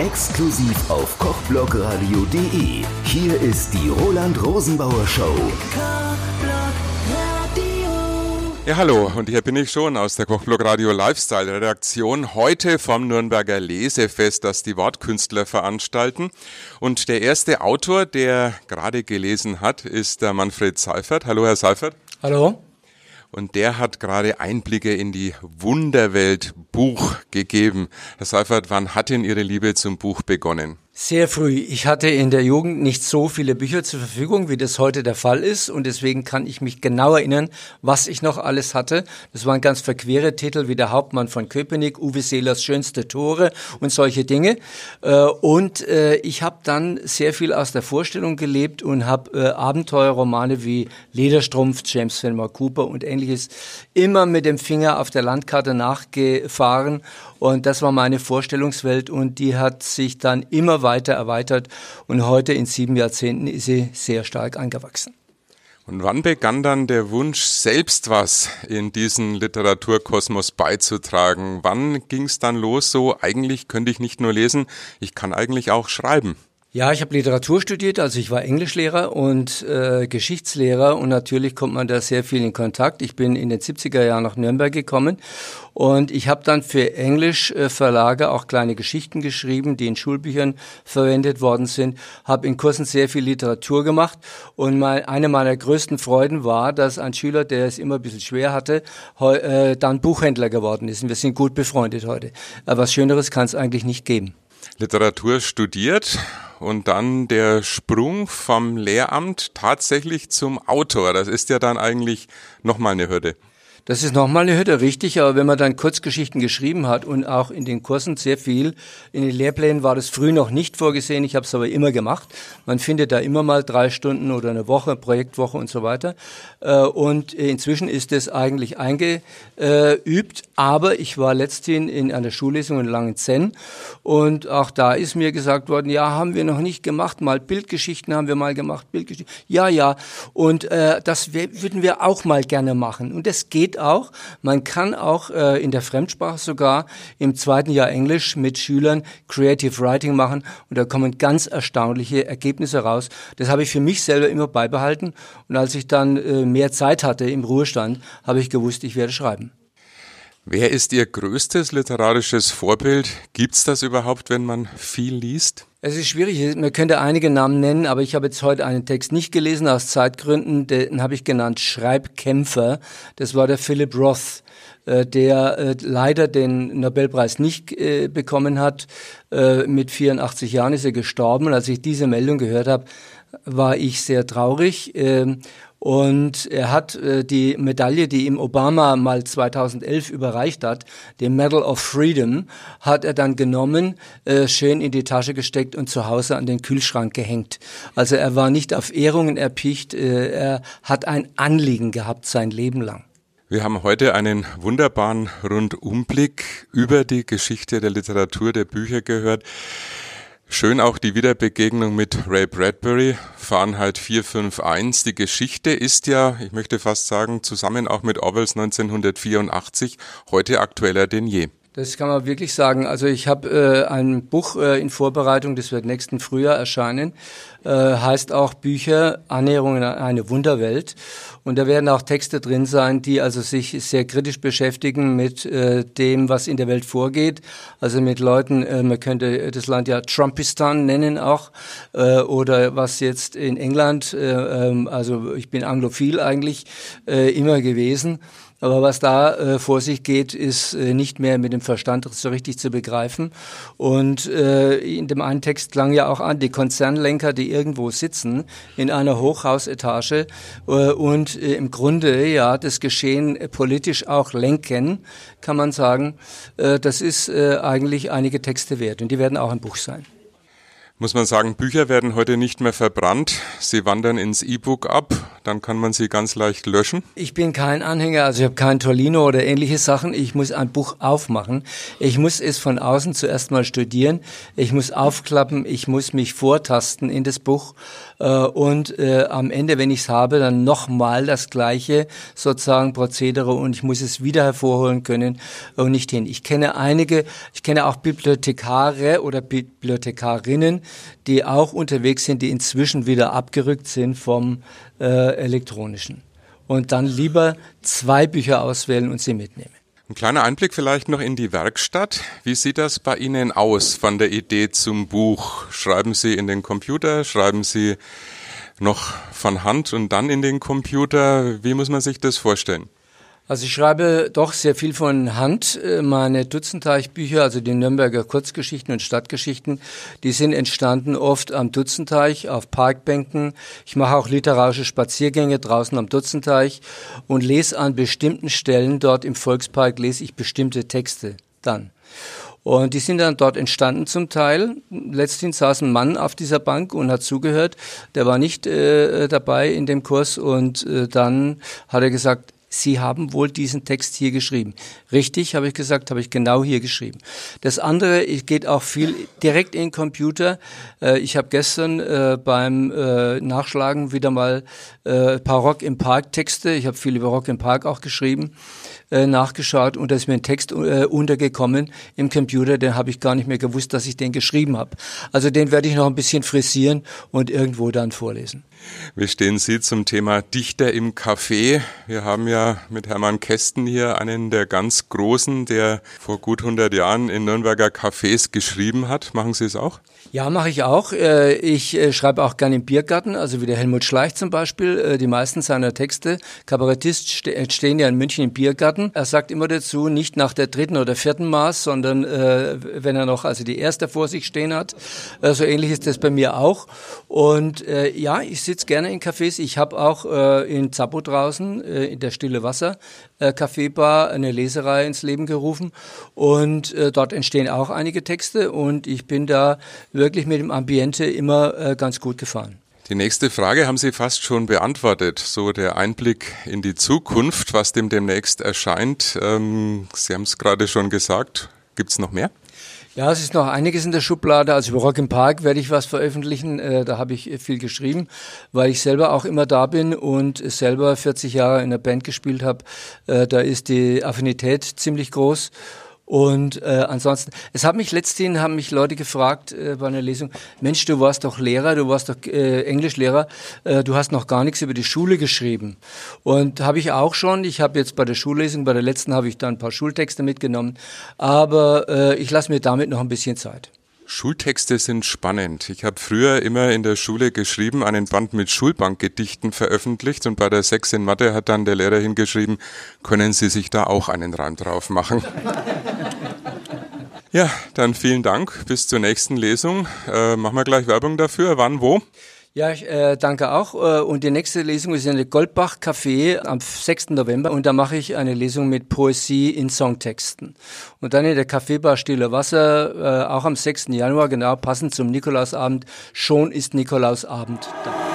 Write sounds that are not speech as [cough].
Exklusiv auf kochblogradio.de. Hier ist die Roland Rosenbauer Show. Ja, hallo, und hier bin ich schon aus der Kochblog Radio Lifestyle Redaktion. Heute vom Nürnberger Lesefest, das die Wortkünstler veranstalten. Und der erste Autor, der gerade gelesen hat, ist der Manfred Seifert. Hallo, Herr Seifert. Hallo. Und der hat gerade Einblicke in die Wunderwelt Buch gegeben. Herr Seifert, wann hat denn Ihre Liebe zum Buch begonnen? Sehr früh. Ich hatte in der Jugend nicht so viele Bücher zur Verfügung, wie das heute der Fall ist. Und deswegen kann ich mich genau erinnern, was ich noch alles hatte. Das waren ganz verquere Titel wie Der Hauptmann von Köpenick, Uwe Seelers Schönste Tore und solche Dinge. Äh, und äh, ich habe dann sehr viel aus der Vorstellung gelebt und habe äh, Abenteuerromane wie Lederstrumpf, James Fenimore Cooper und ähnliches immer mit dem Finger auf der Landkarte nachgefahren. Und das war meine Vorstellungswelt und die hat sich dann immer weiter erweitert und heute in sieben Jahrzehnten ist sie sehr stark angewachsen. Und wann begann dann der Wunsch, selbst was in diesen Literaturkosmos beizutragen? Wann ging es dann los, so eigentlich könnte ich nicht nur lesen, ich kann eigentlich auch schreiben? Ja, ich habe Literatur studiert, also ich war Englischlehrer und äh, Geschichtslehrer und natürlich kommt man da sehr viel in Kontakt. Ich bin in den 70er Jahren nach Nürnberg gekommen und ich habe dann für Englischverlage auch kleine Geschichten geschrieben, die in Schulbüchern verwendet worden sind, habe in Kursen sehr viel Literatur gemacht und mein, eine meiner größten Freuden war, dass ein Schüler, der es immer ein bisschen schwer hatte, heu, äh, dann Buchhändler geworden ist und wir sind gut befreundet heute. Aber was Schöneres kann es eigentlich nicht geben. Literatur studiert und dann der Sprung vom Lehramt tatsächlich zum Autor. Das ist ja dann eigentlich nochmal eine Hürde. Das ist nochmal eine Hürde, richtig, aber wenn man dann Kurzgeschichten geschrieben hat und auch in den Kursen sehr viel, in den Lehrplänen war das früh noch nicht vorgesehen, ich habe es aber immer gemacht. Man findet da immer mal drei Stunden oder eine Woche, Projektwoche und so weiter. Äh, und inzwischen ist es eigentlich eingeübt, aber ich war letzthin in einer Schullesung in Langenzenn und auch da ist mir gesagt worden, ja, haben wir noch nicht gemacht, mal Bildgeschichten haben wir mal gemacht, Bildgeschichten, ja, ja, und äh, das würden wir auch mal gerne machen und das geht geht auch. Man kann auch äh, in der Fremdsprache sogar im zweiten Jahr Englisch mit Schülern Creative Writing machen und da kommen ganz erstaunliche Ergebnisse raus. Das habe ich für mich selber immer beibehalten und als ich dann äh, mehr Zeit hatte im Ruhestand, habe ich gewusst, ich werde schreiben. Wer ist Ihr größtes literarisches Vorbild? Gibt es das überhaupt, wenn man viel liest? Es ist schwierig, man könnte einige Namen nennen, aber ich habe jetzt heute einen Text nicht gelesen aus Zeitgründen, den habe ich genannt Schreibkämpfer. Das war der Philip Roth, äh, der äh, leider den Nobelpreis nicht äh, bekommen hat. Mit 84 Jahren ist er gestorben als ich diese Meldung gehört habe, war ich sehr traurig. Und er hat äh, die Medaille, die ihm Obama mal 2011 überreicht hat, den Medal of Freedom, hat er dann genommen, äh, schön in die Tasche gesteckt und zu Hause an den Kühlschrank gehängt. Also er war nicht auf Ehrungen erpicht, äh, er hat ein Anliegen gehabt sein Leben lang. Wir haben heute einen wunderbaren Rundumblick über die Geschichte der Literatur, der Bücher gehört. Schön auch die Wiederbegegnung mit Ray Bradbury, Fahrenheit 451. Die Geschichte ist ja, ich möchte fast sagen, zusammen auch mit Orwells 1984 heute aktueller denn je. Das kann man wirklich sagen. Also ich habe äh, ein Buch äh, in Vorbereitung, das wird nächsten Frühjahr erscheinen, äh, heißt auch Bücher Annäherung in eine Wunderwelt. Und da werden auch Texte drin sein, die also sich sehr kritisch beschäftigen mit äh, dem, was in der Welt vorgeht. Also mit Leuten, äh, man könnte das Land ja Trumpistan nennen auch, äh, oder was jetzt in England, äh, ähm, also ich bin anglophil eigentlich äh, immer gewesen. Aber was da äh, vor sich geht, ist äh, nicht mehr mit dem Verstand so richtig zu begreifen. Und äh, in dem einen Text klang ja auch an, die Konzernlenker, die irgendwo sitzen in einer Hochhausetage äh, und äh, im Grunde ja das Geschehen politisch auch lenken, kann man sagen. Äh, das ist eigentlich einige Texte wert und die werden auch im Buch sein. Muss man sagen, Bücher werden heute nicht mehr verbrannt. Sie wandern ins E-Book ab. Dann kann man sie ganz leicht löschen. Ich bin kein Anhänger, also ich habe kein Tolino oder ähnliche Sachen. Ich muss ein Buch aufmachen. Ich muss es von außen zuerst mal studieren. Ich muss aufklappen. Ich muss mich vortasten in das Buch. Äh, und äh, am Ende, wenn ich es habe, dann nochmal das gleiche sozusagen Prozedere und ich muss es wieder hervorholen können und nicht hin. Ich kenne einige, ich kenne auch Bibliothekare oder Bibliothekarinnen, die auch unterwegs sind, die inzwischen wieder abgerückt sind vom äh, elektronischen. Und dann lieber zwei Bücher auswählen und sie mitnehmen. Ein kleiner Einblick vielleicht noch in die Werkstatt. Wie sieht das bei Ihnen aus von der Idee zum Buch? Schreiben Sie in den Computer? Schreiben Sie noch von Hand und dann in den Computer? Wie muss man sich das vorstellen? Also ich schreibe doch sehr viel von Hand. Äh, meine Dutzenteich-Bücher, also die Nürnberger Kurzgeschichten und Stadtgeschichten, die sind entstanden oft am Dutzenteich, auf Parkbänken. Ich mache auch literarische Spaziergänge draußen am Dutzenteich und lese an bestimmten Stellen dort im Volkspark, lese ich bestimmte Texte dann. Und die sind dann dort entstanden zum Teil. Letztens saß ein Mann auf dieser Bank und hat zugehört. Der war nicht äh, dabei in dem Kurs und äh, dann hat er gesagt, Sie haben wohl diesen Text hier geschrieben. Richtig, habe ich gesagt, habe ich genau hier geschrieben. Das andere geht auch viel direkt in den Computer. Äh, ich habe gestern äh, beim äh, Nachschlagen wieder mal ein paar Rock im Park Texte, ich habe viel über Rock im Park auch geschrieben, nachgeschaut und da ist mir ein Text untergekommen im Computer, den habe ich gar nicht mehr gewusst, dass ich den geschrieben habe. Also den werde ich noch ein bisschen frisieren und irgendwo dann vorlesen. Wie stehen Sie zum Thema Dichter im Café? Wir haben ja mit Hermann Kästen hier einen der ganz Großen, der vor gut 100 Jahren in Nürnberger Cafés geschrieben hat. Machen Sie es auch? Ja, mache ich auch. Äh, ich äh, schreibe auch gerne im Biergarten, also wie der Helmut Schleich zum Beispiel. Äh, die meisten seiner Texte, Kabarettist, stehen ja in München im Biergarten. Er sagt immer dazu, nicht nach der dritten oder vierten Maß, sondern wenn er noch also die erste vor sich stehen hat. So ähnlich ist das bei mir auch. Und ja, ich sitze gerne in Cafés. Ich habe auch in Zappo draußen, in der Stille Wasser, Kaffeebar, eine Leserei ins Leben gerufen. Und dort entstehen auch einige Texte und ich bin da wirklich mit dem Ambiente immer äh, ganz gut gefahren. Die nächste Frage haben Sie fast schon beantwortet. So der Einblick in die Zukunft, was dem demnächst erscheint. Ähm, Sie haben es gerade schon gesagt. Gibt es noch mehr? Ja, es ist noch einiges in der Schublade. Also über Rock im Park werde ich was veröffentlichen. Äh, da habe ich viel geschrieben, weil ich selber auch immer da bin und selber 40 Jahre in der Band gespielt habe. Äh, da ist die Affinität ziemlich groß. Und äh, ansonsten, es haben mich letztens haben mich Leute gefragt äh, bei einer Lesung, Mensch, du warst doch Lehrer, du warst doch äh, Englischlehrer, äh, du hast noch gar nichts über die Schule geschrieben. Und habe ich auch schon. Ich habe jetzt bei der Schullesung, bei der letzten habe ich da ein paar Schultexte mitgenommen, aber äh, ich lasse mir damit noch ein bisschen Zeit. Schultexte sind spannend. Ich habe früher immer in der Schule geschrieben, einen Band mit Schulbankgedichten veröffentlicht und bei der Sechs in Mathe hat dann der Lehrer hingeschrieben, können Sie sich da auch einen Reim drauf machen. [laughs] ja, dann vielen Dank. Bis zur nächsten Lesung. Äh, machen wir gleich Werbung dafür. Wann, wo? Ja, ich äh, danke auch. Äh, und die nächste Lesung ist in der Goldbach Café am 6. November. Und da mache ich eine Lesung mit Poesie in Songtexten. Und dann in der Kaffeebar Stille Wasser, äh, auch am 6. Januar, genau passend zum Nikolausabend. Schon ist Nikolausabend da.